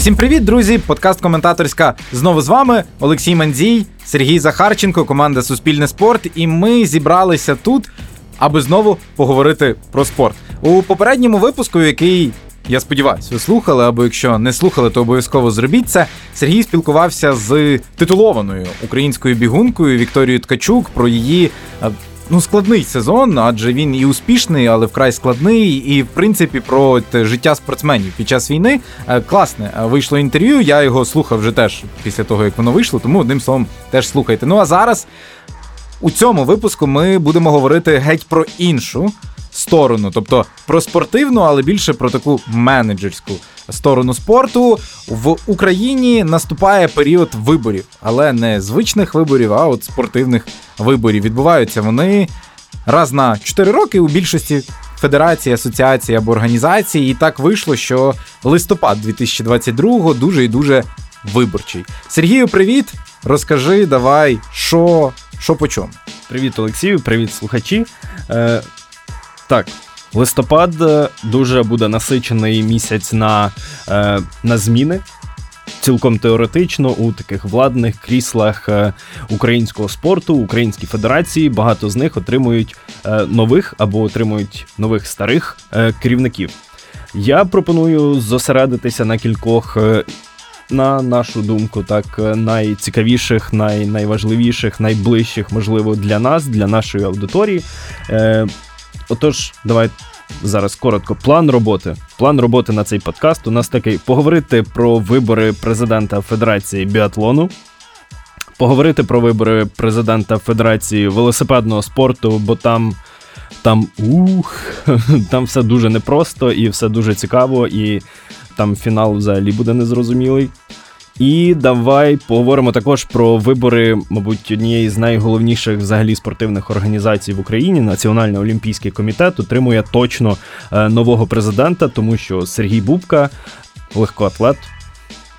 Усім привіт, друзі! Подкаст коментаторська знову з вами Олексій Мандзій, Сергій Захарченко, команда Суспільне спорт. І ми зібралися тут, аби знову поговорити про спорт. У попередньому випуску, який я сподіваюся, ви слухали, або якщо не слухали, то обов'язково зробіть це. Сергій спілкувався з титулованою українською бігункою Вікторією Ткачук про її е, ну складний сезон, адже він і успішний, але вкрай складний. І в принципі про життя спортсменів під час війни е, класне е, вийшло інтерв'ю. Я його слухав вже теж після того, як воно вийшло. Тому одним словом теж слухайте. Ну а зараз у цьому випуску ми будемо говорити геть про іншу сторону, тобто про спортивну, але більше про таку менеджерську сторону спорту. В Україні наступає період виборів, але не звичних виборів, а от спортивних виборів. Відбуваються вони раз на 4 роки у більшості. Федерації, асоціації або організації, і так вийшло, що листопад 2022 дуже і дуже виборчий. Сергію, привіт! Розкажи, давай, що що по чому. Привіт, Олексію, привіт, слухачі. Е, Так, листопад е, дуже буде насичений місяць на, е, на зміни. Цілком теоретично у таких владних кріслах е, українського спорту, українські федерації багато з них отримують нових або отримують нових старих керівників. Я пропоную зосередитися на кількох на нашу думку, так найцікавіших, най, найважливіших, найближчих, можливо, для нас, для нашої аудиторії. Отож, давай зараз коротко. План роботи. План роботи на цей подкаст у нас такий: поговорити про вибори президента Федерації біатлону. Поговорити про вибори президента Федерації велосипедного спорту, бо там там ух, там все дуже непросто і все дуже цікаво, і там фінал взагалі буде незрозумілий. І давай поговоримо також про вибори, мабуть, однієї з найголовніших взагалі спортивних організацій в Україні. Національний олімпійський комітет отримує точно е, нового президента, тому що Сергій Бубка, легкоатлет,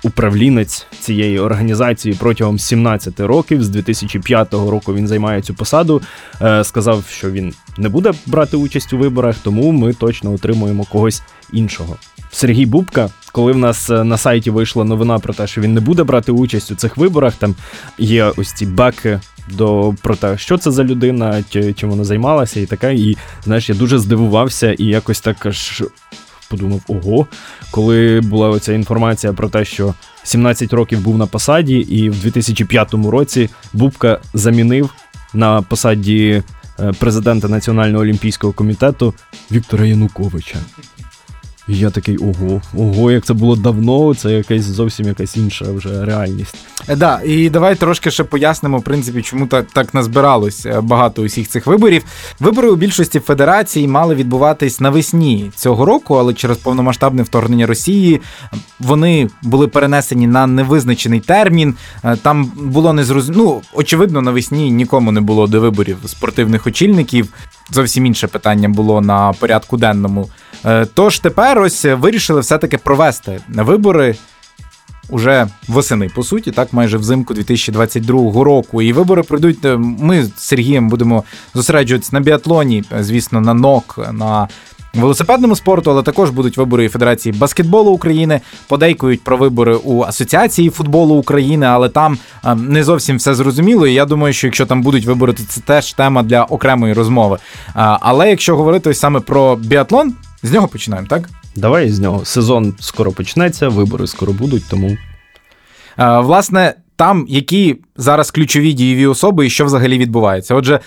управлінець цієї організації протягом 17 років. З 2005 року він займає цю посаду. Е, сказав, що він не буде брати участь у виборах, тому ми точно отримуємо когось іншого. Сергій Бубка, коли в нас е, на сайті вийшла новина про те, що він не буде брати участь у цих виборах, там є ось ці беки до про те, що це за людина, чим вона займалася, і таке. І знаєш, я дуже здивувався і якось так аж подумав: ого, коли була оця інформація про те, що 17 років був на посаді, і в 2005 році Бубка замінив на посаді е, президента Національного олімпійського комітету Віктора Януковича. І я такий ого, ого, як це було давно, це якась зовсім якась інша вже реальність. Е, да, і давай трошки ще пояснимо, в принципі, чому так так назбиралось е, багато усіх цих виборів. Вибори у більшості федерацій мали відбуватись навесні цього року, але через повномасштабне вторгнення Росії вони були перенесені на невизначений термін. Е, там було незрозуміло, ну, очевидно, навесні нікому не було до виборів спортивних очільників. Зовсім інше питання було на порядку денному. Тож тепер ось вирішили все-таки провести вибори уже восени, по суті, так майже взимку 2022 року. І вибори пройдуть. Е, ми з Сергієм будемо зосереджуватися на біатлоні, звісно, на нок, на велосипедному спорту, але також будуть вибори і Федерації баскетболу України. Подейкують про вибори у Асоціації футболу України, але там е, не зовсім все зрозуміло. І я думаю, що якщо там будуть вибори, то це теж тема для окремої розмови. Е, але якщо говорити ось саме про біатлон, з нього починаємо, так? Давай з нього. Сезон скоро почнеться, вибори скоро будуть, тому. Власне, там які зараз ключові дієві особи і що взагалі відбувається. Отже,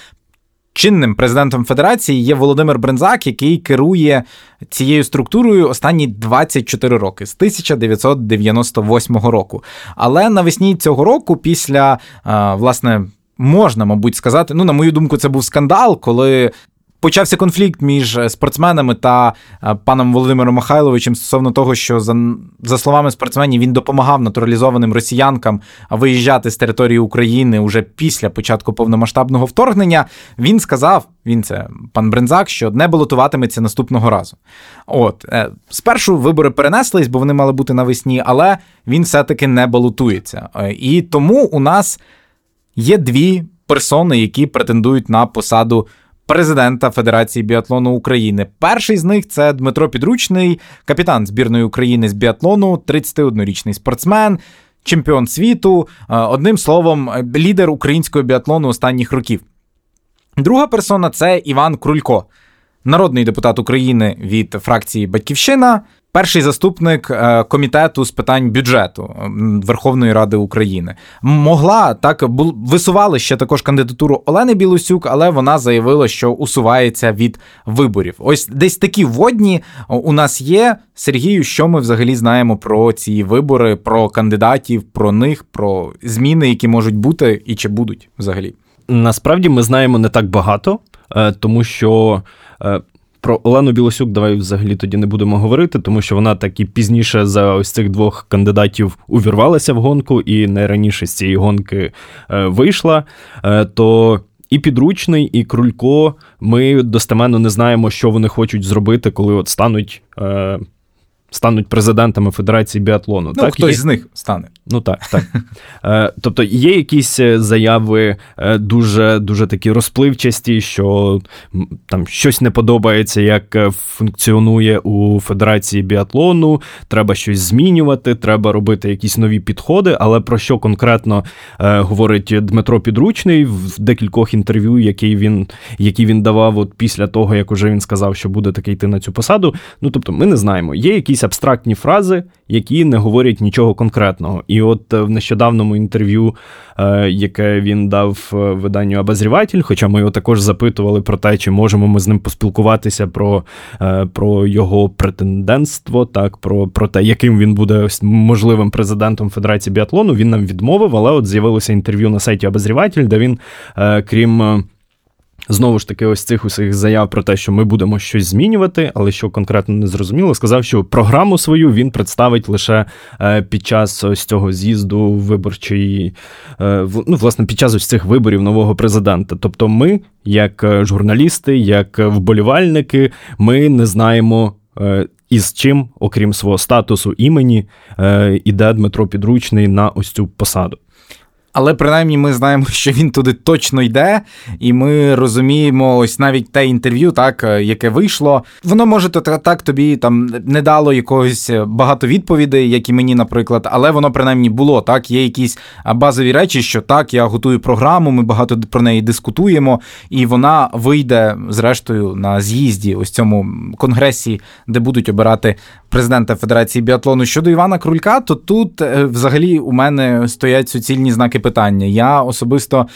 чинним президентом Федерації є Володимир Брензак, який керує цією структурою останні 24 роки з 1998 року. Але навесні цього року, після власне. Можна, мабуть, сказати, ну, на мою думку, це був скандал, коли почався конфлікт між е, спортсменами та е, паном Володимиром Михайловичем стосовно того, що за за словами спортсменів він допомагав натуралізованим росіянкам виїжджати з території України уже після початку повномасштабного вторгнення. Він сказав. Він це пан Брензак, що не балотуватиметься наступного разу. От е, спершу вибори перенеслись, бо вони мали бути навесні, але він все-таки не балотується. І тому у нас є дві персони, які претендують на посаду президента Федерації біатлону України. Перший з них це Дмитро Підручний, капітан збірної України з біатлону, 31-річний спортсмен. Чемпіон світу, одним словом, лідер українського біатлону останніх років. Друга персона це Іван Крулько, народний депутат України від фракції Батьківщина, перший заступник е, комітету з питань бюджету Верховної Ради України. Могла так висували ще також кандидатуру Олени Білосюк, але вона заявила, що усувається від виборів. Ось десь такі водні у нас є. Сергію, що ми взагалі знаємо про ці вибори, про кандидатів, про них, про зміни, які можуть бути і чи будуть взагалі. Насправді ми знаємо не так багато, е, тому що е, про Олену Білосюк давай взагалі тоді не будемо говорити, тому що вона так і пізніше за ось цих двох кандидатів увірвалася в гонку, і найраніше з цієї гонки е, вийшла. То і підручний, і Крулько ми достеменно не знаємо, що вони хочуть зробити, коли от стануть стануть президентами Федерації біатлону. Ну, так? Хтось Є... з них стане. Ну так, так. Е, тобто є якісь е, заяви е, дуже дуже такі розпливчасті, що там щось не подобається, як функціонує у Федерації біатлону, треба щось змінювати, треба робити якісь нові підходи. Але про що конкретно говорить Дмитро Підручний в декількох інтерв'ю, які він які він давав от після того, як уже він сказав, що буде таки йти на цю посаду. Ну тобто, ми не знаємо. Є якісь абстрактні фрази, які не говорять нічого конкретного. І от е, в нещодавному інтерв'ю, е, яке він дав е, виданню Обозріватель, хоча ми його також запитували про те, чи можемо ми з ним поспілкуватися про про його претендентство, так, про про те, яким він буде можливим президентом Федерації біатлону, він нам відмовив, але от з'явилося інтерв'ю на сайті Обозріватель, де він, крім. Знову ж таки, ось цих усіх заяв про те, що ми будемо щось змінювати, але що конкретно не зрозуміло, сказав, що програму свою він представить лише е, під час ось цього з'їзду виборчої, е, ну, власне, під час ось цих виборів нового президента. Тобто, ми, як е, журналісти, як вболівальники, ми не знаємо. І з чим, окрім свого статусу імені, іде Дмитро Підручний на ось цю посаду. Але принаймні ми знаємо, що він туди точно йде, і ми розуміємо, ось навіть те інтерв'ю, так е, яке вийшло. Воно може так тобі там не дало якогось е, багато відповідей, як і мені, наприклад, але воно принаймні було. Так, є якісь базові речі, що так, я готую програму, ми багато про неї дискутуємо, і вона вийде зрештою на з'їзді, ось цьому конгресі, де будуть обирати президента Федерації біатлону. Щодо Івана Крулька, то тут е, взагалі у мене стоять суцільні знаки питання. Я особисто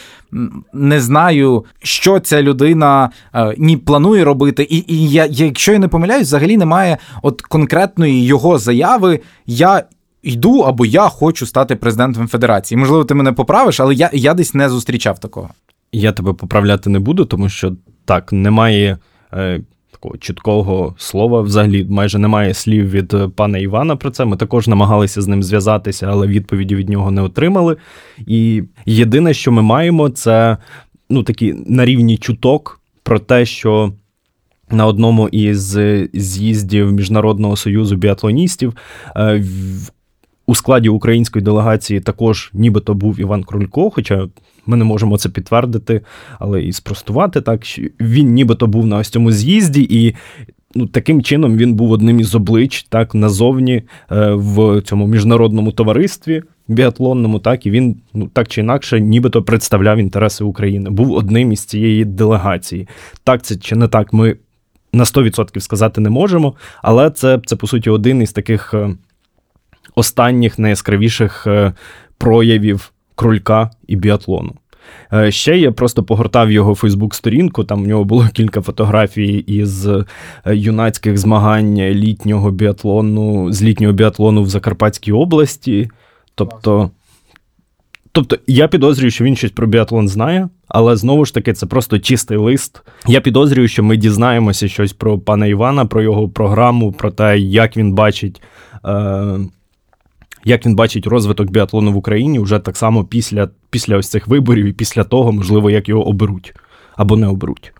не знаю, що ця людина е, ні планує робити, і і я, якщо я не помиляюсь, взагалі немає от конкретної його заяви. Я йду або я хочу стати президентом Федерації. Можливо, ти мене поправиш, але я, я десь не зустрічав такого. Я тебе поправляти не буду, тому що так немає. Е, такого чіткого слова. Взагалі майже немає слів від е, пана Івана про це. Ми також намагалися з ним зв'язатися, але відповіді від нього не отримали. І єдине, що ми маємо, це ну, такі на рівні чуток про те, що. На одному із з'їздів Міжнародного союзу біатлоністів е, у складі української делегації також нібито був Іван Крулько, хоча ми не можемо це підтвердити, але і спростувати так. Він нібито був на ось цьому з'їзді, і ну, таким чином він був одним із облич так назовні е, в цьому міжнародному товаристві біатлонному, так і він ну так чи інакше, нібито представляв інтереси України. Був одним із цієї делегації. Так це чи не так, ми на 100% сказати не можемо, але це, це по суті один із таких. Останніх найяскравіших е, проявів кролька і біатлону. Е, ще я просто погортав його Фейсбук-сторінку. Там в нього було кілька фотографій із е, юнацьких змагань літнього біатлону з літнього біатлону в Закарпатській області. Тобто, тобто я підозрюю, що він щось про біатлон знає, але знову ж таки, це просто чистий лист. Я підозрюю, що ми дізнаємося щось про пана Івана, про його програму, про те, як він бачить. Як він бачить розвиток біатлону в Україні вже так само після після ось цих виборів і після того, можливо, як його оберуть або не оберуть.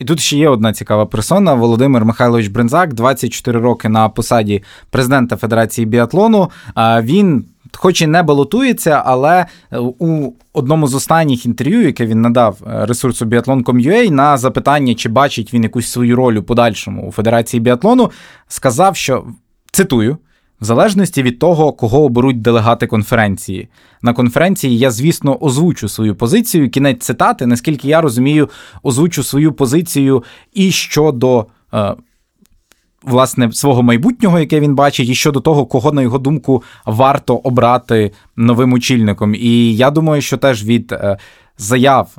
І тут ще є одна цікава персона: Володимир Михайлович Брензак, 24 роки на посаді президента Федерації біатлону. Він, хоч і не балотується, але е, у одному з останніх інтерв'ю, яке він надав е, ресурсу Biathlon.com.ua, на запитання, чи бачить він якусь свою роль у подальшому у Федерації біатлону, сказав, що цитую в залежності від того, кого оберуть делегати конференції. На конференції я, звісно, озвучу свою позицію. Кінець цитати, наскільки я розумію, озвучу свою позицію і щодо. Е, Власне, свого майбутнього, яке він бачить, і щодо того, кого, на його думку, варто обрати новим очільником. І я думаю, що теж від е, заяв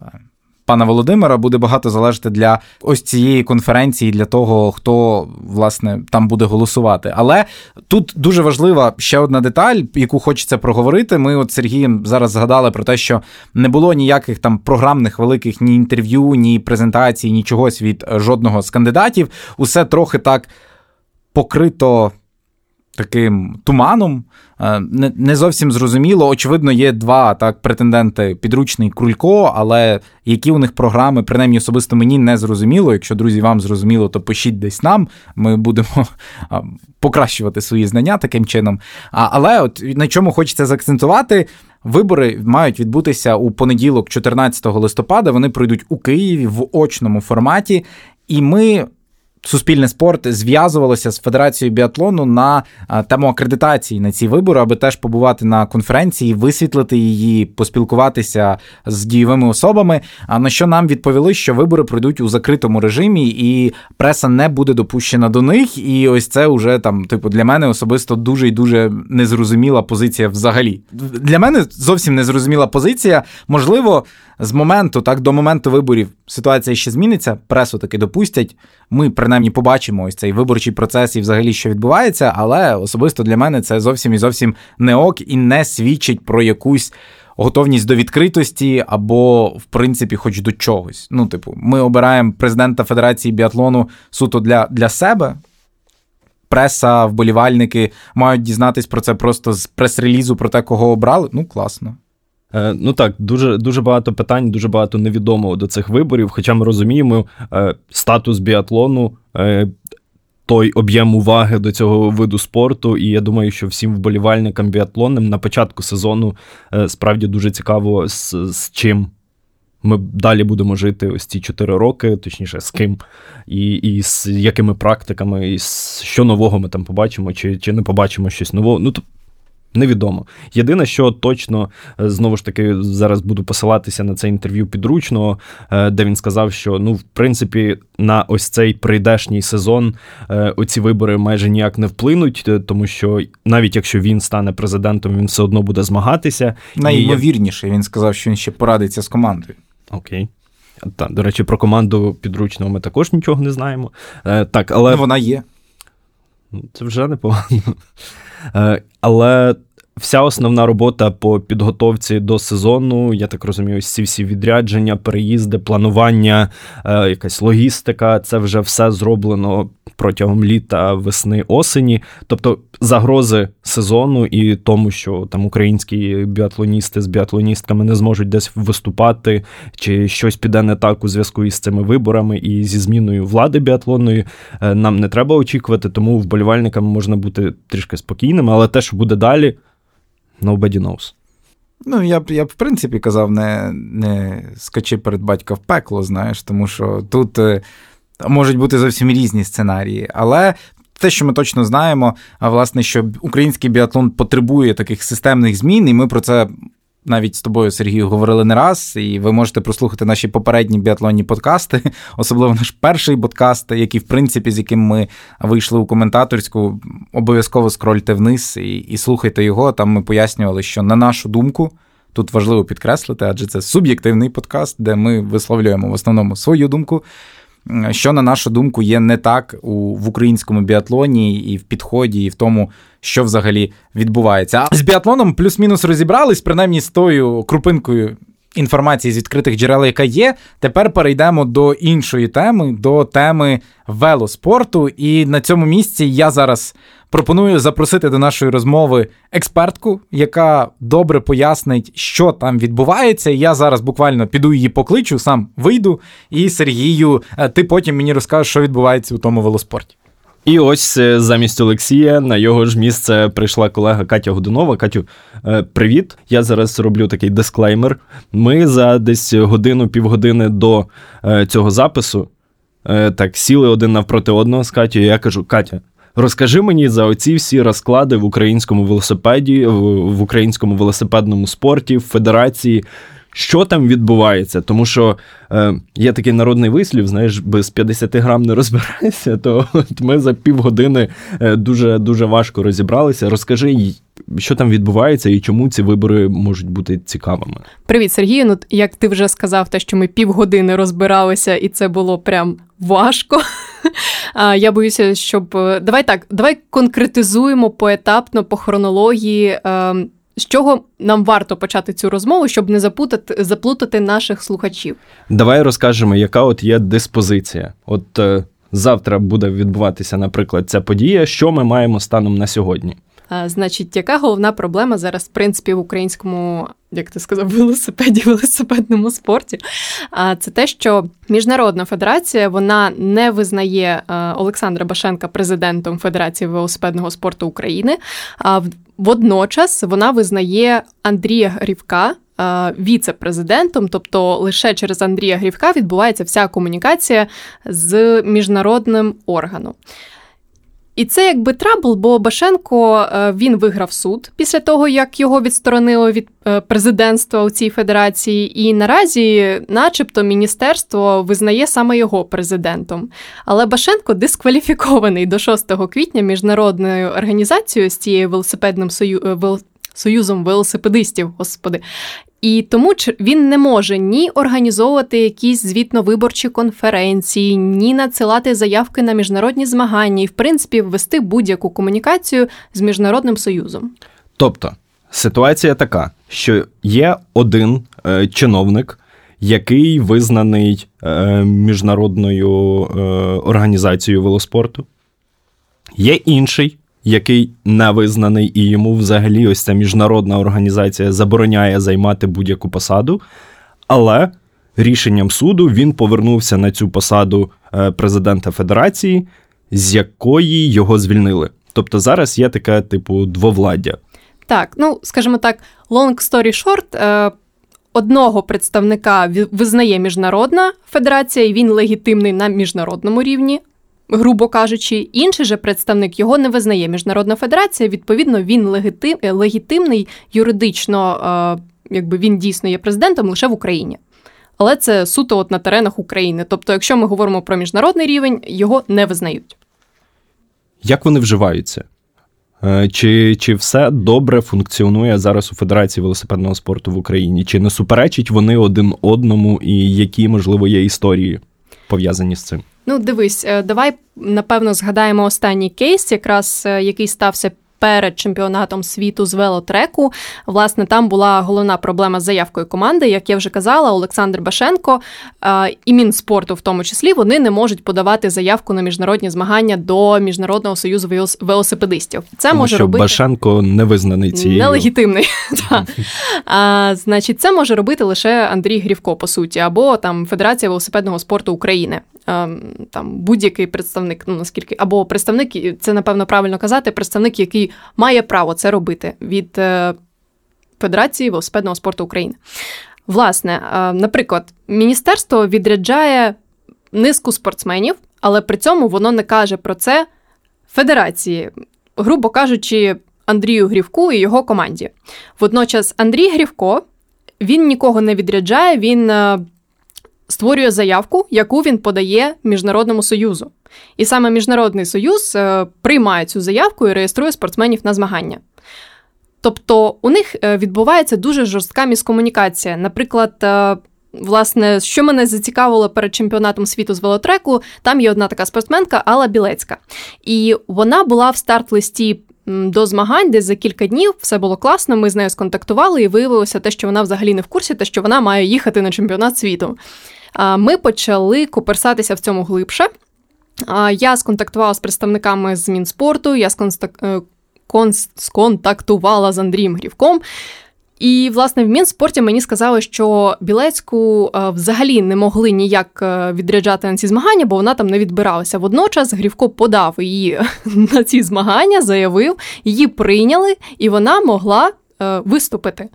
пана Володимира буде багато залежати для ось цієї конференції, для того, хто власне там буде голосувати. Але тут дуже важлива ще одна деталь, яку хочеться проговорити. Ми от Сергієм зараз згадали про те, що не було ніяких там програмних великих ні інтерв'ю, ні презентацій, ні чогось від жодного з кандидатів. Усе трохи так покрито таким туманом. Е, не не зовсім зрозуміло. Очевидно, є два так претенденти: підручний Крулько, але які у них програми, принаймні особисто мені не зрозуміло. Якщо друзі, вам зрозуміло, то пишіть десь нам. Ми будемо покращувати свої знання таким чином. Але от на чому хочеться заакцентувати. Вибори мають відбутися у понеділок, 14 листопада. Вони пройдуть у Києві в очному форматі, і ми Суспільне спорт зв'язувалося з Федерацією біатлону на тему акредитації на ці вибори, аби теж побувати на конференції, висвітлити її, поспілкуватися з дієвими особами. А на що нам відповіли, що вибори пройдуть у закритому режимі, і преса не буде допущена до них. І ось це вже там, типу, для мене особисто дуже і дуже незрозуміла позиція взагалі. Для мене зовсім незрозуміла позиція. Можливо, з моменту, так до моменту виборів ситуація ще зміниться, пресу таки допустять. Ми принаймні побачимо ось цей виборчий процес і взагалі що відбувається, але особисто для мене це зовсім і зовсім не ок і не свідчить про якусь. Готовність до відкритості або, в принципі, хоч до чогось. Ну, типу, ми обираємо президента Федерації біатлону суто для для себе. Преса, вболівальники мають дізнатись про це просто з прес-релізу про те, кого обрали. Ну, класно. Е, ну так, дуже дуже багато питань, дуже багато невідомого до цих виборів. Хоча ми розуміємо, е, статус біатлону, е, той об'єм уваги до цього виду спорту. І я думаю, що всім вболівальникам біатлонним на початку сезону справді дуже цікаво, з, з чим. Ми далі будемо жити ось ці чотири роки, точніше, з ким, і і з якими практиками, і з що нового ми там побачимо, чи чи не побачимо щось нового. Ну, Невідомо. Єдине, що точно е, знову ж таки зараз буду посилатися на це інтерв'ю підручного, е, де він сказав, що ну, в принципі, на ось цей прийдешній сезон е, оці вибори майже ніяк не вплинуть, тому що навіть якщо він стане президентом, він все одно буде змагатися. Найімовірніше, він сказав, що він ще порадиться з командою. Окей. Так, до речі, про команду підручного ми також нічого не знаємо. Так, але... Ну, Вона є. Ну, це вже непогано. Е, але вся основна робота по підготовці до сезону, я так розумію, ці всі відрядження, переїзди, планування, е, якась логістика це вже все зроблено протягом літа, весни, осені. Тобто загрози сезону і тому, що там українські біатлоністи з біатлоністками не зможуть десь виступати, чи щось піде не так у зв'язку із цими виборами і зі зміною влади біатлонної, е, нам не треба очікувати, тому вболівальникам можна бути трішки спокійними, але те, що буде далі. Nobody knows. Ну, я б я б в принципі казав, не не скачи перед батька в пекло, знаєш, тому що тут е, можуть бути зовсім різні сценарії. Але те, що ми точно знаємо, а власне, що український біатлон потребує таких системних змін, і ми про це навіть з тобою, Сергію, говорили не раз, і ви можете прослухати наші попередні біатлонні подкасти, особливо наш перший подкаст, який, в принципі, з яким ми вийшли у коментаторську. Обов'язково скрольте вниз і, і слухайте його. Там ми пояснювали, що на нашу думку. Тут важливо підкреслити, адже це суб'єктивний подкаст, де ми висловлюємо в основному свою думку що, на нашу думку, є не так у, в українському біатлоні і в підході, і в тому, що взагалі відбувається. А з біатлоном плюс-мінус розібрались, принаймні з тою крупинкою. Інформації з відкритих джерел, яка є, тепер перейдемо до іншої теми, до теми велоспорту. І на цьому місці я зараз пропоную запросити до нашої розмови експертку, яка добре пояснить, що там відбувається. Я зараз буквально піду її покличу, сам вийду. І Сергію, е, ти потім мені розкажеш, що відбувається у тому велоспорті. І ось е, замість Олексія на його ж місце прийшла колега Катя Годунова. Катю, е, привіт! Я зараз роблю такий дисклеймер. Ми за десь годину-півгодини до цього запису так сіли один навпроти одного з Катю. Я кажу: Катя, розкажи мені за оці всі розклади в українському велосипеді, в українському велосипедному спорті, в федерації що там відбувається. Тому що е, є такий народний вислів, знаєш, без 50 грам не розбираєшся, то от ми за півгодини е, дуже дуже важко розібралися. Розкажи, що там відбувається і чому ці вибори можуть бути цікавими. Привіт, Сергію. Ну як ти вже сказав, те, що ми півгодини розбиралися, і це було прям важко. Я боюся, щоб е, давай так, давай конкретизуємо поетапно по хронології. Ем, з чого нам варто почати цю розмову, щоб не запутати, заплутати наших слухачів? Давай розкажемо, яка от є диспозиція. От е, завтра буде відбуватися, наприклад, ця подія. Що ми маємо станом на сьогодні? Значить, яка головна проблема зараз, в принципі, в українському, як ти сказав, велосипеді, велосипедному спорті? А це те, що міжнародна федерація вона не визнає Олександра Башенка президентом Федерації велосипедного спорту України. А Водночас вона визнає Андрія Грівка віце-президентом, тобто лише через Андрія Грівка відбувається вся комунікація з міжнародним органом. І це якби trouble, бо Башенко е, він виграв суд після того, як його відсторонили від е, президентства у цій федерації, і наразі, начебто, міністерство визнає саме його президентом. Але Башенко дискваліфікований до 6 квітня міжнародною організацією з цією велосипедним сою... Е, союзом велосипедистів, господи, і тому він не може ні організовувати якісь звітно-виборчі конференції, ні надсилати заявки на міжнародні змагання і, в принципі, ввести будь-яку комунікацію з міжнародним союзом. Тобто ситуація така, що є один е, чиновник, який визнаний е, міжнародною е, організацією велоспорту, є інший який не визнаний, і йому взагалі ось ця міжнародна організація забороняє займати будь-яку посаду. Але рішенням суду він повернувся на цю посаду е, президента Федерації, з якої його звільнили. Тобто зараз є таке, типу, двовладдя. Так, ну скажімо так, long story short, е, одного представника визнає міжнародна федерація, і він легітимний на міжнародному рівні грубо кажучи, інший же представник його не визнає. Міжнародна федерація, відповідно, він легитим, е, легітимний юридично, е, якби він дійсно є президентом лише в Україні. Але це суто от на теренах України. Тобто, якщо ми говоримо про міжнародний рівень, його не визнають. Як вони вживаються? Е, чи чи все добре функціонує зараз у Федерації велосипедного спорту в Україні? Чи не суперечать вони один одному, і які, можливо, є історії пов'язані з цим? Ну, дивись, е, давай напевно згадаємо останній кейс, якраз е, який стався перед чемпіонатом світу з велотреку. Власне, там була головна проблема з заявкою команди. Як я вже казала, Олександр Башенко і Мінспорту, в тому числі, вони не можуть подавати заявку на міжнародні змагання до Міжнародного союзу велосипедистів. Це Тому може що робити Башенко не визнаний цією. нелегітимний. а, Значить, це може робити лише Андрій Грівко, по суті, або там Федерація велосипедного спорту України. Ем, там будь-який представник, ну наскільки або представник, це напевно правильно казати, представник, який має право це робити від е, Федерації велосипедного спорту України. Власне, е, наприклад, міністерство відряджає низку спортсменів, але при цьому воно не каже про це федерації, грубо кажучи, Андрію Грівку і його команді. Водночас, Андрій Грівко він нікого не відряджає, він е, створює заявку, яку він подає Міжнародному союзу. І саме Міжнародний союз е, приймає цю заявку і реєструє спортсменів на змагання. Тобто у них е, відбувається дуже жорстка міскомунікація. Наприклад, е, власне, що мене зацікавило перед чемпіонатом світу з велотреку, там є одна така спортсменка Алла Білецька. І вона була в старт-листі. До змагань, десь за кілька днів все було класно. Ми з нею сконтактували, і виявилося те, що вона взагалі не в курсі, те, що вона має їхати на чемпіонат світу ми почали коперсатися в цьому глибше. Я сконтактувала з представниками з Мінспорту, я сконтактувала з Андрієм Грівком. І, власне, в Мінспорті мені сказали, що Білецьку е, взагалі не могли ніяк е, відряджати на ці змагання, бо вона там не відбиралася. Водночас Грівко подав її на ці змагання, заявив, її прийняли, і вона могла е, виступити.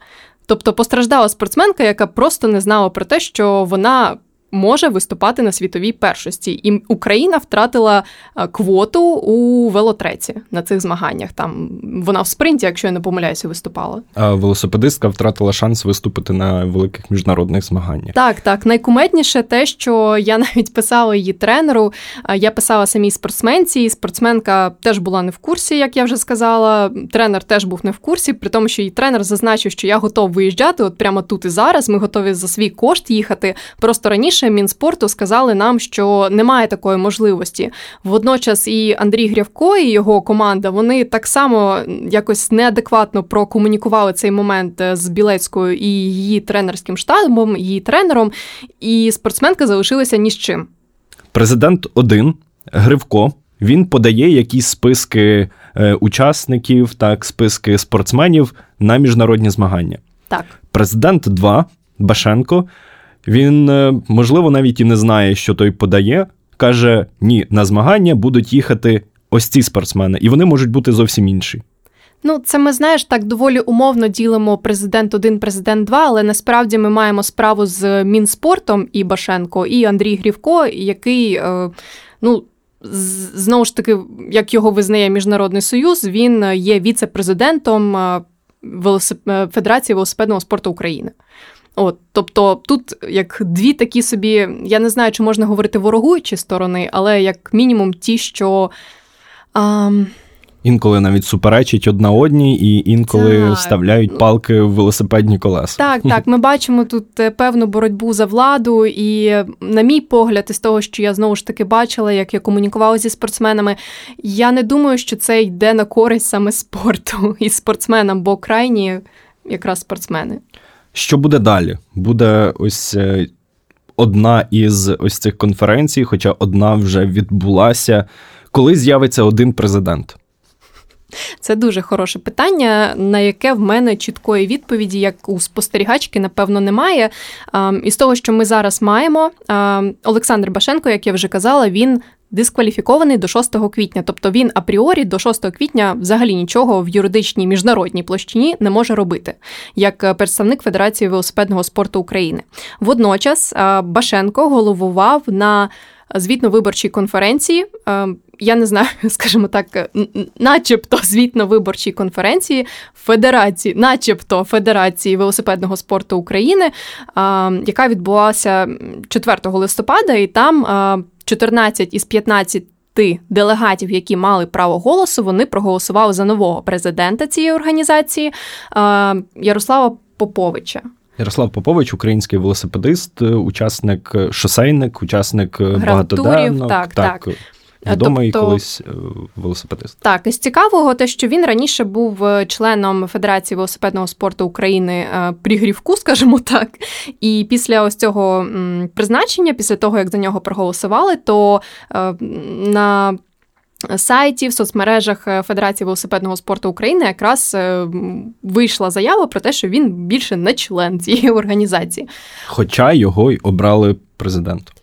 Тобто постраждала спортсменка, яка просто не знала про те, що вона може виступати на світовій першості. І Україна втратила е, квоту у велотреці на цих змаганнях. Там вона в спринті, якщо я не помиляюся, виступала. А велосипедистка втратила шанс виступити на великих міжнародних змаганнях. Так, так. Найкуметніше те, що я навіть писала її тренеру. Е, я писала самій спортсменці, і спортсменка теж була не в курсі, як я вже сказала. Тренер теж був не в курсі, при тому, що її тренер зазначив, що я готов виїжджати. От прямо тут і зараз. Ми готові за свій кошт їхати. Просто раніше раніше Мінспорту сказали нам, що немає такої можливості. Водночас і Андрій Грявко і його команда вони так само якось неадекватно прокомунікували цей момент е, з Білецькою і її тренерським штабом, її тренером, і спортсменка залишилася ні з чим. Президент один Гривко. Він подає якісь списки е, учасників, так, списки спортсменів на міжнародні змагання. Так. Президент 2 Башенко він, е, можливо, навіть і не знає, що той подає. Каже: ні, на змагання будуть їхати ось ці спортсмени, і вони можуть бути зовсім інші. Ну, це ми знаєш, так доволі умовно ділимо президент 1, президент 2, але насправді ми маємо справу з Мінспортом і Башенко, і Андрій Грівко, який, е, ну. Знову ж таки, як його визнає Міжнародний Союз, він є віце-президентом е, Федерації велосипедного спорту України. От, Тобто тут як дві такі собі, я не знаю, чи можна говорити ворогуючі сторони, але як мінімум ті, що. А... Інколи навіть суперечать одна одній, і інколи так. вставляють палки в велосипедні колеса. Так, так. Ми бачимо тут е, певну боротьбу за владу, і, на мій погляд, із того, що я знову ж таки бачила, як я комунікувала зі спортсменами, я не думаю, що це йде на користь саме спорту і спортсменам, бо крайні якраз спортсмени. Що буде далі? Буде ось е, одна із ось цих конференцій, хоча одна вже відбулася. Коли з'явиться один президент? Це дуже хороше питання, на яке в мене чіткої відповіді, як у спостерігачки, напевно, немає. Із того, що ми зараз маємо, Олександр Башенко, як я вже казала, він дискваліфікований до 6 квітня, тобто він апріорі до 6 квітня взагалі нічого в юридичній міжнародній площині не може робити, як представник Федерації велосипедного спорту України. Водночас Башенко головував на звітно-виборчій конференції. Я не знаю, скажімо так, начебто звітно-виборчій конференції Федерації, начебто Федерації велосипедного спорту України, яка відбулася 4 листопада, і там 14 із 15 делегатів, які мали право голосу, вони проголосували за нового президента цієї організації Ярослава Поповича. Ярослав Попович, український велосипедист, учасник шосейник, учасник багатоденок. Так, так. так. Відомий тобто, колись е, велосипедист. Так, із цікавого, те, що він раніше був е, членом Федерації велосипедного спорту України е, при Грівку, скажімо так. І після ось цього призначення, після того, як за нього проголосували, то на Сайті в соцмережах Федерації велосипедного спорту України якраз вийшла заява про те, що він більше не член цієї організації. Хоча його й обрали президентом.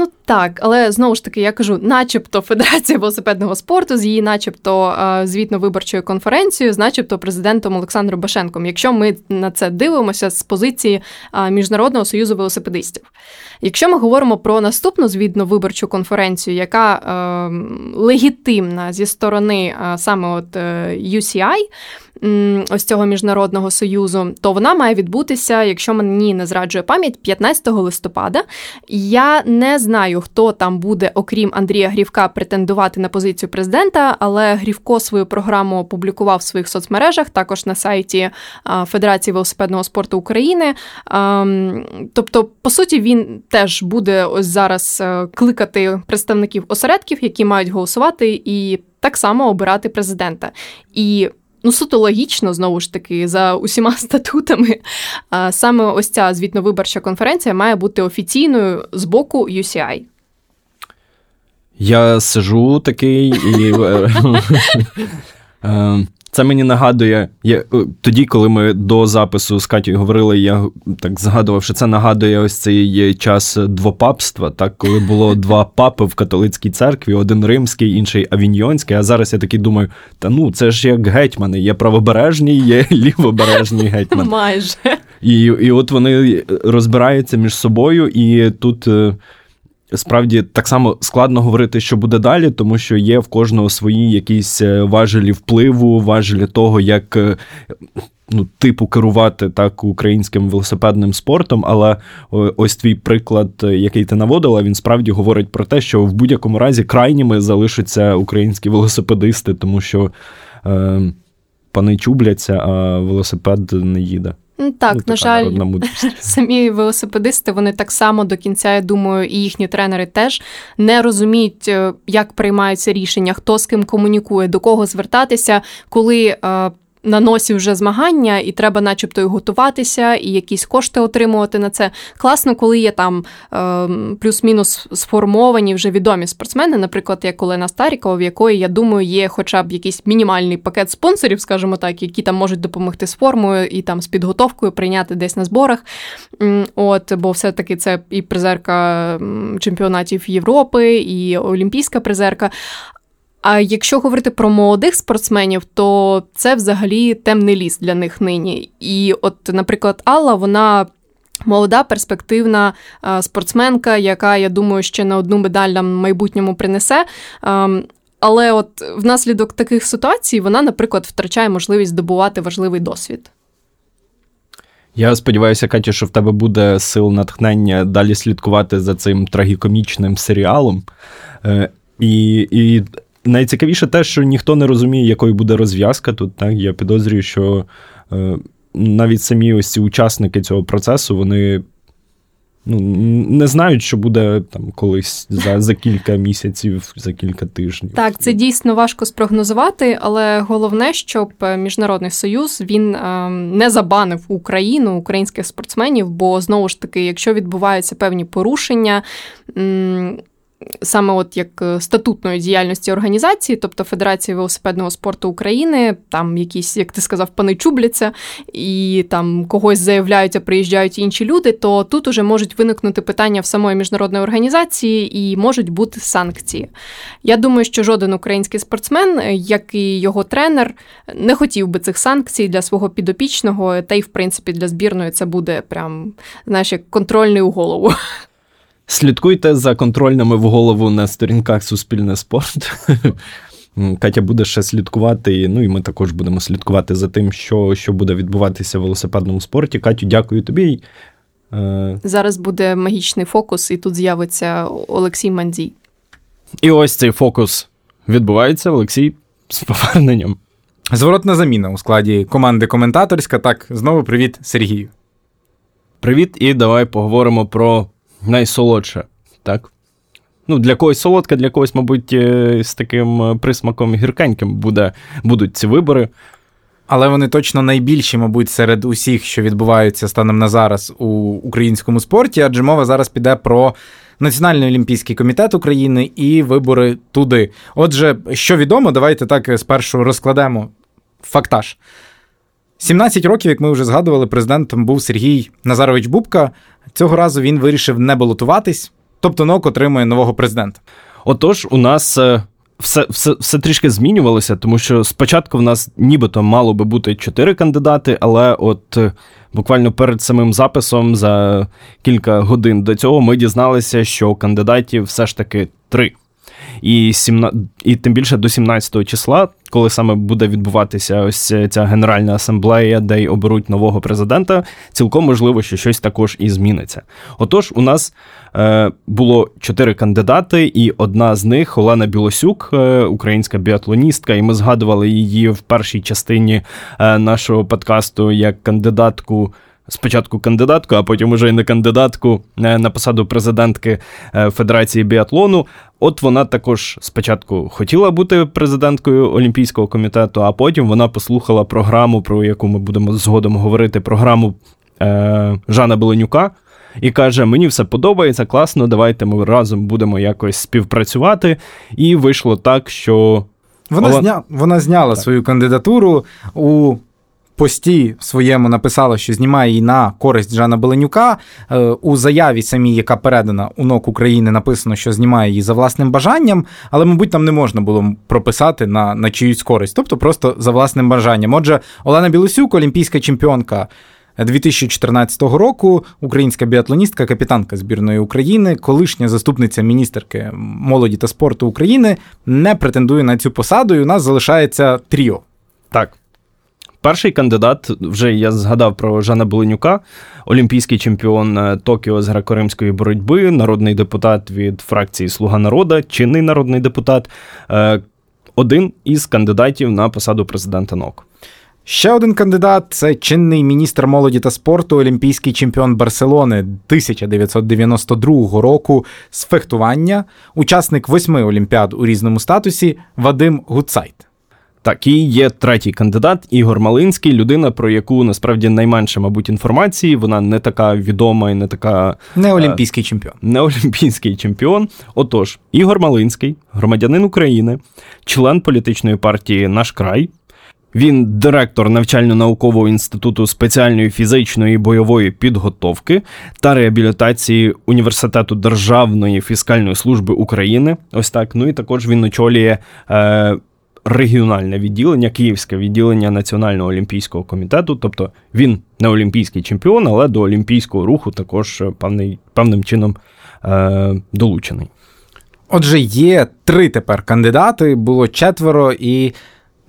Ну так, але знову ж таки я кажу, начебто Федерація велосипедного спорту з її, начебто, звітно-виборчою конференцією, з начебто президентом Олександром Башенком, якщо ми на це дивимося з позиції Міжнародного союзу велосипедистів. Якщо ми говоримо про наступну звітно-виборчу конференцію, яка е, легітимна зі сторони е, саме от е, UCI, ось цього міжнародного союзу, то вона має відбутися, якщо мені не зраджує пам'ять, 15 листопада. Я не знаю, хто там буде, окрім Андрія Грівка, претендувати на позицію президента, але Грівко свою програму опублікував в своїх соцмережах, також на сайті Федерації велосипедного спорту України. Тобто, по суті, він теж буде ось зараз е, кликати представників осередків, які мають голосувати, і так само обирати президента. І Ну, суто логічно, знову ж таки, за усіма статутами, саме ось ця звітно-виборча конференція має бути офіційною з боку UCI. Я сижу такий і. Е, це мені нагадує, я, е, тоді, коли ми до запису з Катю говорили, я так згадував, що це нагадує ось цей час двопапства, так, коли було два папи в католицькій церкві, один римський, інший авіньйонський. А зараз я такий думаю: та ну це ж як гетьмани, є правобережні, є лівобережні гетьмани. Майже. І, І от вони розбираються між собою, і тут. Е, справді так само складно говорити, що буде далі, тому що є в кожного свої якісь е, важелі впливу, важелі того, як е, ну, типу керувати так українським велосипедним спортом. Але ось твій приклад, який ти наводила, він справді говорить про те, що в будь-якому разі крайніми залишаться українські велосипедисти, тому що е, пани чубляться, а велосипед не їде. Ну, так, ну, на жаль, самі велосипедисти вони так само до кінця, я думаю, і їхні тренери теж не розуміють, е, як приймаються рішення, хто з ким комунікує, до кого звертатися, коли е, на носі вже змагання, і треба, начебто, і готуватися, і якісь кошти отримувати на це. Класно, коли є там е, плюс-мінус сформовані вже відомі спортсмени, наприклад, як Олена Старікова, в якої, я думаю, є хоча б якийсь мінімальний пакет спонсорів, скажімо так, які там можуть допомогти з формою і там з підготовкою прийняти десь на зборах. От, Бо все-таки це і призерка чемпіонатів Європи, і олімпійська призерка. А якщо говорити про молодих спортсменів, то це взагалі темний ліс для них нині. І, от, наприклад, Алла, вона. Молода перспективна спортсменка, яка, я думаю, ще на одну медаль нам майбутньому принесе. Але от внаслідок таких ситуацій вона, наприклад, втрачає можливість здобувати важливий досвід. Я сподіваюся, Катя, що в тебе буде сил натхнення далі слідкувати за цим трагікомічним серіалом. Е, і і найцікавіше те, що ніхто не розуміє, якою буде розв'язка тут. Так? Я підозрюю, що е, навіть самі ось ці учасники цього процесу, вони. Ну, не знають, що буде там колись за за кілька місяців, за кілька тижнів. Так, це дійсно важко спрогнозувати, але головне, щоб міжнародний союз він е, не забанив Україну, українських спортсменів. Бо знову ж таки, якщо відбуваються певні порушення, м- саме от як е, статутної діяльності організації, тобто Федерації велосипедного спорту України, там якісь, як ти сказав, пани чубляться, і там когось заявляють, а приїжджають інші люди, то тут уже можуть виникнути питання в самої міжнародної організації і можуть бути санкції. Я думаю, що жоден український спортсмен, як і його тренер, не хотів би цих санкцій для свого підопічного, та й в принципі для збірної це буде прям знаєш, як контрольний у голову. Слідкуйте за контрольними в голову на сторінках Суспільне спорт. Катя буде ще слідкувати, ну і ми також будемо слідкувати за тим, що що буде відбуватися в велосипедному спорті. Катю, дякую тобі. Е, Зараз буде магічний фокус, і тут з'явиться Олексій Мандзій. І ось цей фокус відбувається, Олексій, з поверненням. Зворотна заміна у складі команди коментаторська. Так, знову привіт, Сергію. Привіт, і давай поговоримо про найсолодше, так? Ну, Для когось солодке, для когось, мабуть, е, з таким е, присмаком гіркеньким буде, будуть ці вибори. Але вони точно найбільші, мабуть, серед усіх, що відбуваються станом на зараз у українському спорті, адже мова зараз піде про Національний олімпійський комітет України і вибори туди. Отже, що відомо, давайте так спершу розкладемо фактаж. 17 років, як ми вже згадували, президентом був Сергій Назарович Бубка. Цього разу він вирішив не балотуватись, тобто НОК отримує нового президента. Отож, у нас е, все все, все трішки змінювалося, тому що спочатку в нас нібито мало би бути чотири кандидати, але от е, буквально перед самим записом за кілька годин до цього ми дізналися, що кандидатів все ж таки три. І 17, і тим більше до 17 числа, коли саме буде відбуватися ось ця генеральна асамблея, де й оберуть нового президента, цілком можливо, що щось також і зміниться. Отож, у нас е, було чотири кандидати, і одна з них Олена Білосюк, е, українська біатлоністка, і ми згадували її в першій частині е, нашого подкасту як кандидатку спочатку кандидатку, а потім уже й не кандидатку е, на посаду президентки е, Федерації біатлону. От вона також спочатку хотіла бути президенткою Олімпійського комітету, а потім вона послухала програму, про яку ми будемо згодом говорити, програму е, Жана Беленюка. і каже: Мені все подобається, класно, давайте ми разом будемо якось співпрацювати. І вийшло так, що вона Олан... зня... вона зняла так. свою кандидатуру у пості своєму написала, що знімає її на користь Жана Беленюка. Е, у заяві самій, яка передана у НОК України, написано, що знімає її за власним бажанням, але, мабуть, там не можна було прописати на на чиюсь користь, тобто просто за власним бажанням. Отже, Олена Білосюк, олімпійська чемпіонка. 2014 року українська біатлоністка, капітанка збірної України, колишня заступниця міністерки молоді та спорту України, не претендує на цю посаду. і У нас залишається тріо. Так. Перший кандидат, вже я згадав про Жана Беленюка, олімпійський чемпіон е, Токіо з греко-римської боротьби, народний депутат від фракції Слуга народа, чинний народний депутат, е, один із кандидатів на посаду президента НОК. Ще один кандидат це чинний міністр молоді та спорту, олімпійський чемпіон Барселони 1992 року з фехтування, учасник восьми олімпіад у різному статусі Вадим Гуцайт. Так, і є третій кандидат Ігор Малинський, людина, про яку насправді найменше, мабуть, інформації. Вона не така відома і не така не е, олімпійський чемпіон. Не олімпійський чемпіон. Отож, Ігор Малинський, громадянин України, член політичної партії Наш край. Він директор навчально-наукового інституту спеціальної фізичної і бойової підготовки та реабілітації університету Державної фіскальної служби України. Ось так. Ну і також він очолює е, регіональне відділення, київське відділення Національного олімпійського комітету. Тобто він не олімпійський чемпіон, але до олімпійського руху також певний, певним чином е, долучений. Отже, є три тепер кандидати, було четверо, і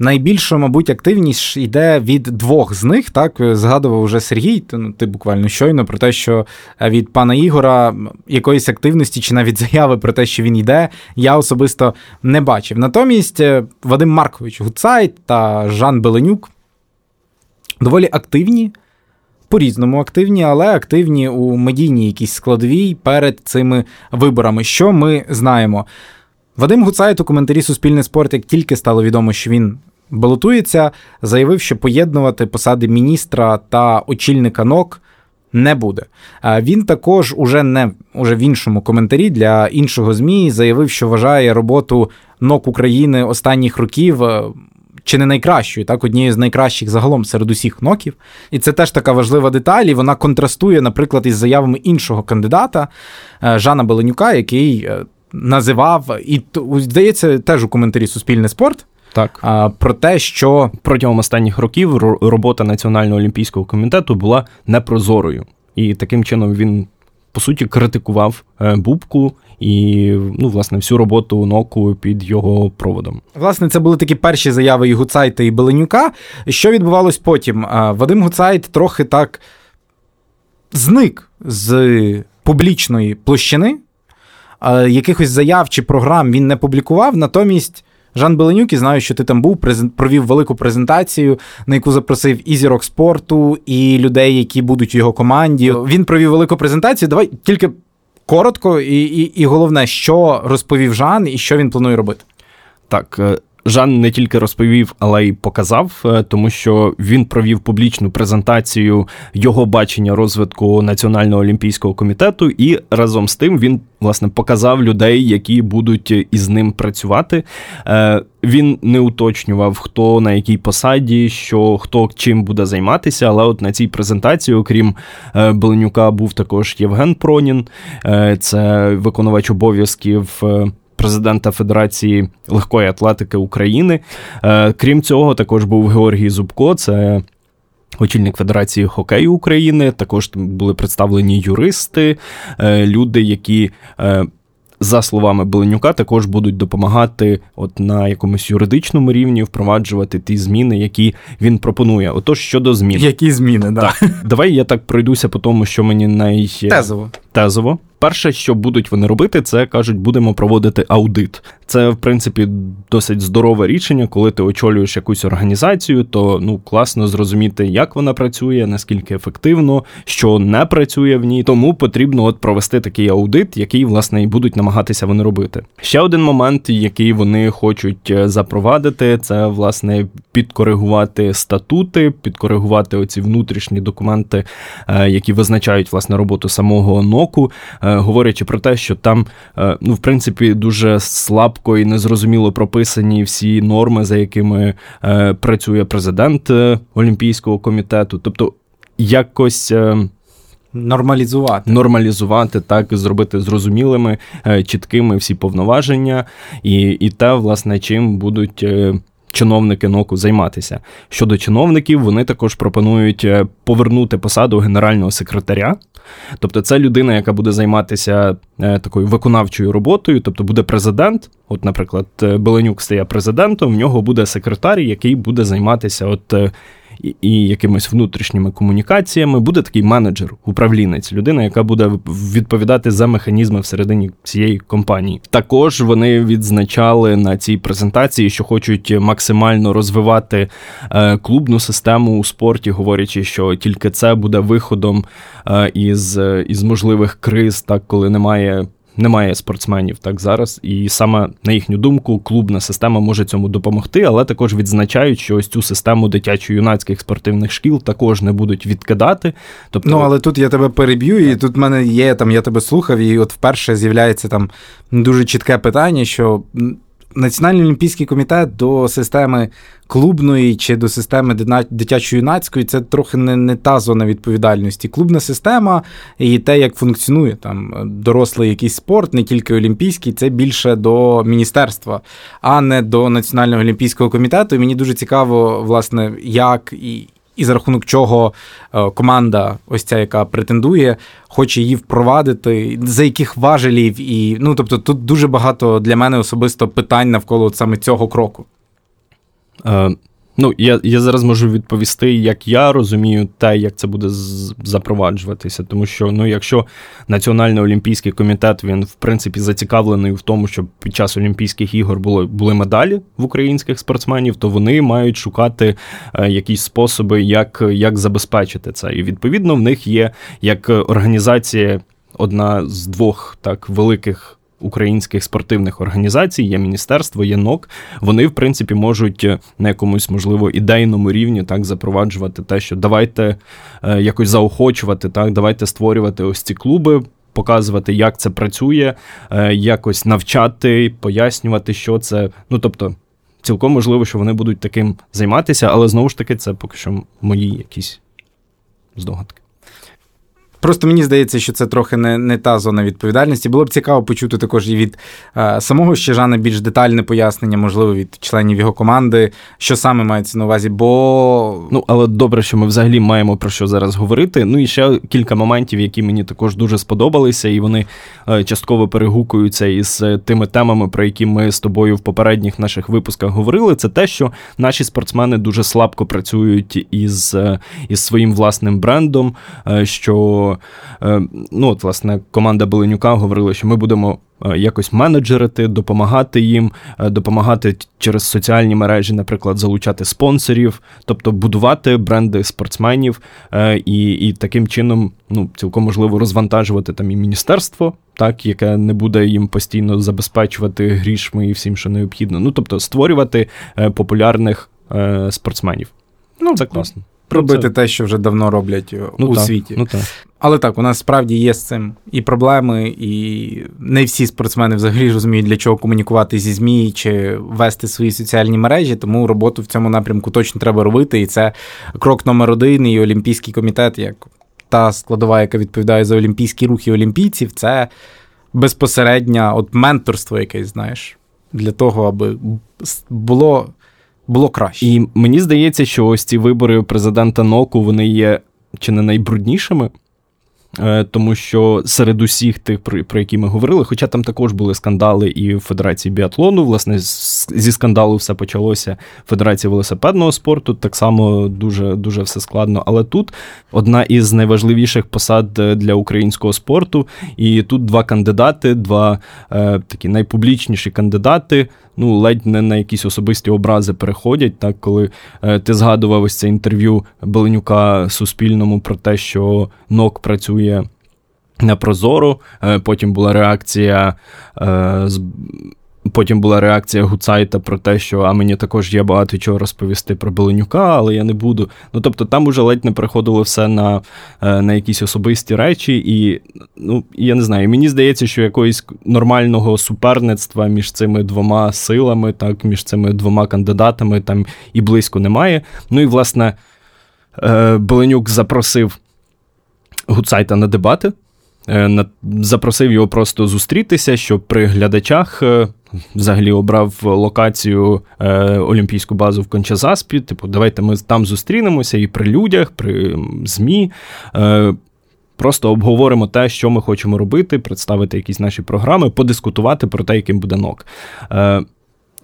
найбільша, мабуть, активність йде від двох з них. Так згадував вже Сергій, ну, ти буквально щойно про те, що е, від пана Ігора якоїсь активності чи навіть заяви про те, що він йде, я особисто не бачив. Натомість е, Вадим Маркович Гуцайт та Жан Беленюк доволі активні. По-різному активні, але активні у медійній якійсь складовій перед цими виборами. Що ми знаємо? Вадим Гуцайт у коментарі Суспільний спорт, як тільки стало відомо, що він балотується, заявив, що поєднувати посади міністра та очільника НОК не буде. Він також уже не уже в іншому коментарі для іншого ЗМІ заявив, що вважає роботу НОК України останніх років. Е, чи не найкращою, так, однією з найкращих загалом серед усіх ноків. І це теж така важлива деталь, і вона контрастує, наприклад, із заявами іншого кандидата е, Жана Беленюка, який е, називав, і здається, теж у коментарі Суспільне спорт так. А, Про те, що протягом останніх років робота Національного олімпійського комітету була непрозорою. І таким чином він, по суті, критикував е, Бубку і, ну, власне, всю роботу НОКу під його проводом. Власне, це були такі перші заяви і Гуцайта і Беленюка. Що відбувалось потім? Вадим Гуцайт трохи так зник з публічної площини. Якихось заяв чи програм він не публікував, натомість Жан Беленюк, і знаю, що ти там був, провів велику презентацію, на яку запросив і зірок спорту, і людей, які будуть в його команді. Він провів велику презентацію. Давай тільки коротко, і, і, і головне, що розповів Жан, і що він планує робити. Так. Жан не тільки розповів, але й показав, е, тому що він провів публічну презентацію його бачення розвитку Національного олімпійського комітету, і разом з тим він власне показав людей, які будуть із ним працювати. Е, він не уточнював, хто на якій посаді, що хто чим буде займатися. Але от на цій презентації, окрім е, Беленюка, був також Євген Пронін, це виконувач обов'язків президента Федерації легкої атлетики України. Е, крім цього, також був Георгій Зубко. це Очільник Федерації хокею України, також були представлені юристи, е, люди, які, е, за словами Беленюка, також будуть допомагати от на якомусь юридичному рівні впроваджувати ті зміни, які він пропонує. Отож, щодо змін. Які зміни, да. так. Давай я так пройдуся по тому, що мені най... Тезово. Тезово. Перше, що будуть вони робити, це кажуть, будемо проводити аудит. Це, в принципі, досить здорове рішення, коли ти очолюєш якусь організацію, то ну класно зрозуміти, як вона працює, наскільки ефективно, що не працює в ній. Тому потрібно от провести такий аудит, який власне і будуть намагатися вони робити. Ще один момент, який вони хочуть е, запровадити, це власне підкоригувати статути, підкоригувати оці внутрішні документи, е, які визначають власне роботу самого ноку, е, говорячи про те, що там ну в принципі дуже слабко і незрозуміло прописані всі норми, за якими працює президент Олімпійського комітету, тобто якось. Нормалізувати, нормалізувати, так зробити зрозумілими, е, чіткими всі повноваження, і і те, власне, чим будуть е, чиновники ноку займатися. Щодо чиновників, вони також пропонують е, повернути посаду генерального секретаря. Тобто, це людина, яка буде займатися такою виконавчою роботою, тобто буде президент. От, наприклад, Беленюк стає президентом, в нього буде секретар, який буде займатися от і якимись внутрішніми комунікаціями, буде такий менеджер, управлінець, людина, яка буде відповідати за механізми всередині цієї компанії. Також вони відзначали на цій презентації, що хочуть максимально розвивати е, клубну систему у спорті, говорячи, що тільки це буде виходом е, із, із можливих криз, так коли немає немає спортсменів так зараз, і саме на їхню думку, клубна система може цьому допомогти, але також відзначають, що ось цю систему дитячо-юнацьких спортивних шкіл також не будуть відкидати. Тобто, ну але тут я тебе переб'ю, і тут в мене є там, я тебе слухав, і от вперше з'являється там дуже чітке питання, що. Національний олімпійський комітет до системи клубної чи до системи дитячо-юнацької це трохи не не та зона відповідальності. Клубна система і те, як функціонує там дорослий якийсь спорт, не тільки олімпійський, це більше до міністерства, а не до Національного олімпійського комітету. І мені дуже цікаво, власне, як і і за рахунок чого е, команда, ось ця, яка претендує, хоче її впровадити, за яких важелів, і ну тобто тут дуже багато для мене особисто питань навколо саме цього кроку. Е, Ну, я я зараз можу відповісти, як я розумію, те, як це буде запроваджуватися. Тому що, ну, якщо Національний олімпійський комітет він в принципі зацікавлений в тому, щоб під час Олімпійських ігор було були медалі в українських спортсменів, то вони мають шукати е, якісь способи, як, як забезпечити це. І відповідно в них є як організація. Одна з двох так великих українських спортивних організацій, є міністерство, є НОК. Вони, в принципі, можуть е, на якомусь, можливо, ідейному рівні так запроваджувати те, що давайте е, якось заохочувати, так, давайте створювати ось ці клуби. Показувати, як це працює, е, якось навчати, пояснювати, що це. Ну тобто, цілком можливо, що вони будуть таким займатися, але знову ж таки, це поки що мої якісь здогадки. Просто мені здається, що це трохи не не та зона відповідальності. Було б цікаво почути також і від е, самого Щежана більш детальне пояснення, можливо, від членів його команди, що саме мається на увазі. Бо ну але добре, що ми взагалі маємо про що зараз говорити. Ну і ще кілька моментів, які мені також дуже сподобалися, і вони е, частково перегукуються із е, тими темами, про які ми з тобою в попередніх наших випусках говорили. Це те, що наші спортсмени дуже слабко працюють із, е, із своїм власним брендом. Що Е, ну, от, власне, команда Беленюка говорила, що ми будемо е, якось менеджерити, допомагати їм, е, допомагати через соціальні мережі, наприклад, залучати спонсорів, тобто будувати бренди спортсменів і і таким чином ну, цілком можливо розвантажувати там і міністерство, так, яке не буде їм постійно забезпечувати грішми і всім, що необхідно. Ну, тобто створювати популярних спортсменів. Ну, Це класно. Робити те, що вже давно роблять ну, у так, світі. Ну, так. Але так, у нас справді є з цим і проблеми, і не всі спортсмени взагалі розуміють, для чого комунікувати зі ЗМІ чи вести свої соціальні мережі, тому роботу в цьому напрямку точно треба робити. І це крок номер один. І Олімпійський комітет, як та складова, яка відповідає за олімпійські рухи олімпійців, це безпосередньо от менторство якесь, знаєш, для того, аби було. Було краще. І мені здається, що ось ці вибори президента НОКу вони є чи не найбруднішими Е, тому що серед усіх тих, про, які ми говорили, хоча там також були скандали і в Федерації біатлону, власне, зі скандалу все почалося Федерації велосипедного спорту, так само дуже дуже все складно. Але тут одна із найважливіших посад е, для українського спорту, і тут два кандидати, два е, такі найпублічніші кандидати. Ну, ледь не на якісь особисті образи переходять, так коли е, ти згадував ось це інтерв'ю Беленюка Суспільному про те, що НОК працює на Прозору. Е, потім була реакція е, Потім була реакція Гуцайта про те, що а мені також є багато чого розповісти про Беленюка, але я не буду. Ну тобто там уже ледь не переходило все на е, на якісь особисті речі, і ну я не знаю. Мені здається, що якогось нормального суперництва між цими двома силами, так, між цими двома кандидатами там і близько немає. Ну і власне Беленюк запросив Гуцайта на дебати. Е, запросив його просто зустрітися, щоб при глядачах е, взагалі обрав локацію е, Олімпійську базу в Кончазаспі. Типу, давайте ми там зустрінемося і при людях, при ЗМІ. Просто обговоримо те, що ми хочемо робити, представити якісь наші програми, подискутувати про те, яким буде НОК.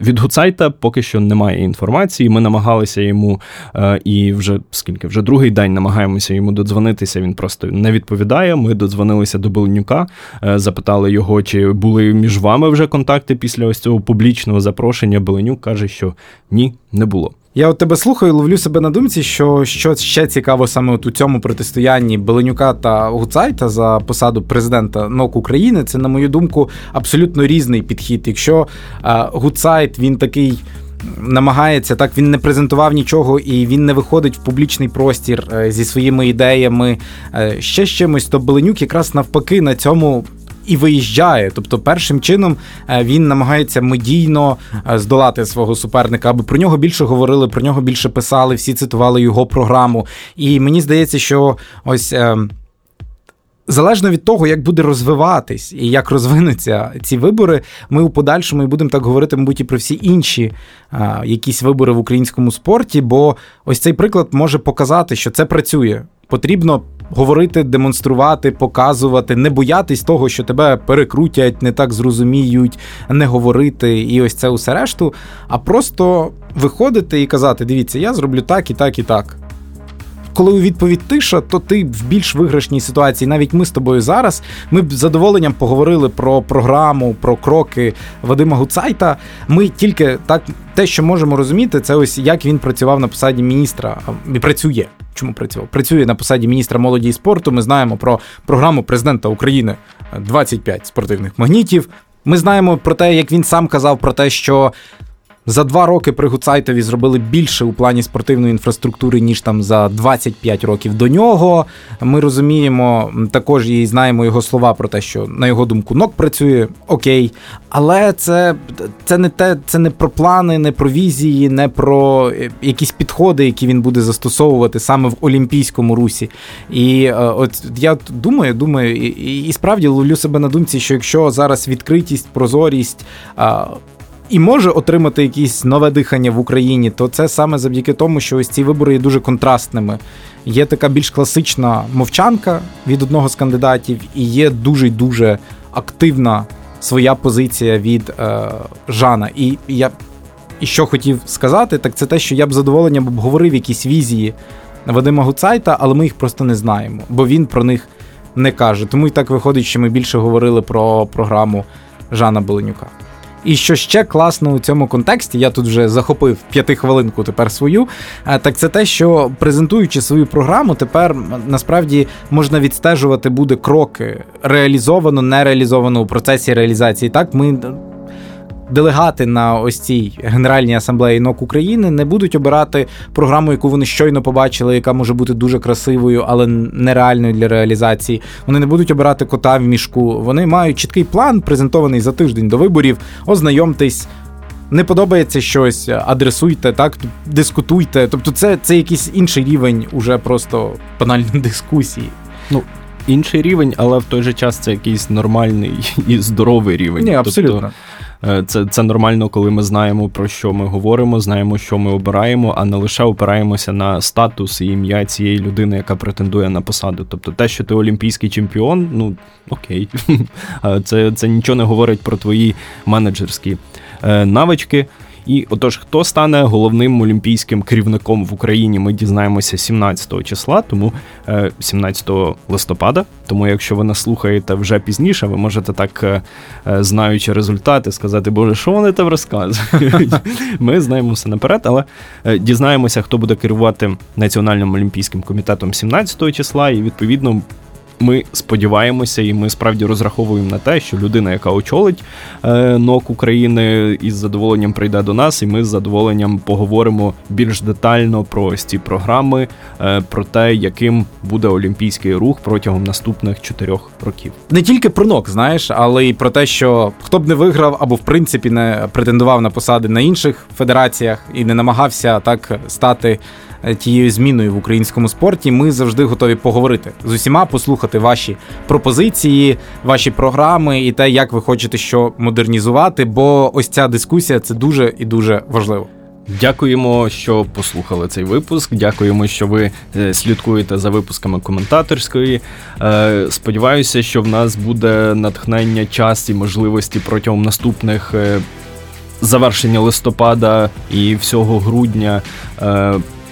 Від Гуцайта поки що немає інформації. Ми намагалися йому е, і вже скільки вже другий день намагаємося йому додзвонитися. Він просто не відповідає. Ми додзвонилися до Беленюка, е, запитали його, чи були між вами вже контакти після ось цього публічного запрошення. Беленюк каже, що ні, не було. Я от тебе слухаю, ловлю себе на думці, що що ще цікаво саме от у цьому протистоянні Беленюка та Гуцайта за посаду президента НОК України. Це, на мою думку, абсолютно різний підхід. Якщо а, Гуцайт він такий. Намагається так, він не презентував нічого і він не виходить в публічний простір е, зі своїми ідеями. Е, ще з чимось, то Беленюк якраз навпаки на цьому і виїжджає. Тобто, першим чином е, він намагається медійно е, здолати свого суперника, аби про нього більше говорили, про нього більше писали, всі цитували його програму. І мені здається, що ось. Е, залежно від того, як буде розвиватись і як розвинуться ці вибори, ми у подальшому і будемо так говорити, мабуть, і про всі інші а, якісь вибори в українському спорті. Бо ось цей приклад може показати, що це працює. Потрібно говорити, демонструвати, показувати, не боятись того, що тебе перекрутять, не так зрозуміють, не говорити і ось це усе решту, а просто виходити і казати: дивіться, я зроблю так і так і так коли у відповідь тиша, то ти в більш виграшній ситуації. Навіть ми з тобою зараз. Ми б з задоволенням поговорили про програму, про кроки Вадима Гуцайта. Ми тільки так, те, що можемо розуміти, це ось як він працював на посаді міністра і працює. Чому працював? Працює на посаді міністра молоді і спорту. Ми знаємо про програму президента України 25 спортивних магнітів. Ми знаємо про те, як він сам казав про те, що за два роки при Гуцайтові зробили більше у плані спортивної інфраструктури, ніж там за 25 років до нього. Ми розуміємо також і знаємо його слова про те, що на його думку НОК працює окей. Але це це не те, це не про плани, не про візії, не про е, якісь підходи, які він буде застосовувати саме в Олімпійському русі. І е, от я думаю, думаю, і, і, і справді ловлю себе на думці, що якщо зараз відкритість, прозорість і може отримати якесь нове дихання в Україні, то це саме завдяки тому, що ось ці вибори є дуже контрастними. Є така більш класична мовчанка від одного з кандидатів, і є дуже дуже активна своя позиція від е, Жана. І я і що хотів сказати, так це те, що я б задоволенням обговорив якісь візії Вадима Гуцайта, але ми їх просто не знаємо, бо він про них не каже. Тому і так виходить, що ми більше говорили про програму Жана Беленюка. І що ще класно у цьому контексті, я тут вже захопив п'ятихвилинку тепер свою. Е, так це те, що презентуючи свою програму, тепер насправді можна відстежувати буде кроки реалізовано, не реалізовано у процесі реалізації. Так, ми делегати на ось цій Генеральній асамблеї НОК України не будуть обирати програму, яку вони щойно побачили, яка може бути дуже красивою, але нереальною для реалізації. Вони не будуть обирати кота в мішку. Вони мають чіткий план, презентований за тиждень до виборів. Ознайомтесь. Не подобається щось, адресуйте, так дискутуйте. Тобто, це це якийсь інший рівень, уже просто банальної дискусії. Ну інший рівень, але в той же час це якийсь нормальний і здоровий рівень. Ні, абсолютно. Тобто, це це нормально, коли ми знаємо про що ми говоримо, знаємо, що ми обираємо, а не лише опираємося на статус і ім'я цієї людини, яка претендує на посаду. Тобто, те, що ти олімпійський чемпіон, ну окей, це, це нічого не говорить про твої менеджерські е, навички. І отож, хто стане головним олімпійським керівником в Україні, ми дізнаємося 17 числа, тому 17 е, листопада. Тому, якщо ви нас слухаєте вже пізніше, ви можете так, е, е, знаючи результати, сказати, Боже, що вони там розказують? Ми знаємо все наперед, але дізнаємося, хто буде керувати Національним олімпійським комітетом 17 числа, і відповідно ми сподіваємося, і ми справді розраховуємо на те, що людина, яка очолить е, НОК України, із задоволенням прийде до нас, і ми з задоволенням поговоримо більш детально про ось ці програми, е, про те, яким буде олімпійський рух протягом наступних чотирьох років. Не тільки про НОК, знаєш, але й про те, що хто б не виграв або в принципі не претендував на посади на інших федераціях і не намагався так стати. Е, тією зміною в українському спорті. Ми завжди готові поговорити з усіма, послухати ваші пропозиції, ваші програми і те, як ви хочете що модернізувати. Бо ось ця дискусія це дуже і дуже важливо. Дякуємо, що послухали цей випуск. Дякуємо, що ви е, слідкуєте за випусками коментаторської. Е, сподіваюся, що в нас буде натхнення, час і можливості протягом наступних завершення листопада і всього грудня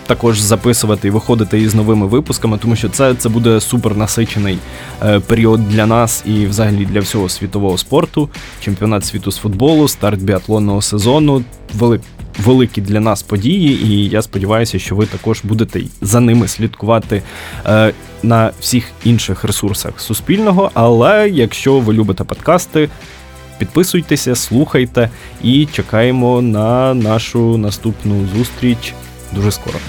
також записувати і виходити із новими випусками, тому що це це буде супер насичений е, період для нас і, взагалі, для всього світового спорту. Чемпіонат світу з футболу, старт біатлонного сезону. Вели, великі для нас події, і я сподіваюся, що ви також будете за ними слідкувати е, на всіх інших ресурсах Суспільного. Але якщо ви любите подкасти. Підписуйтеся, слухайте і чекаємо на нашу наступну зустріч дуже скоро.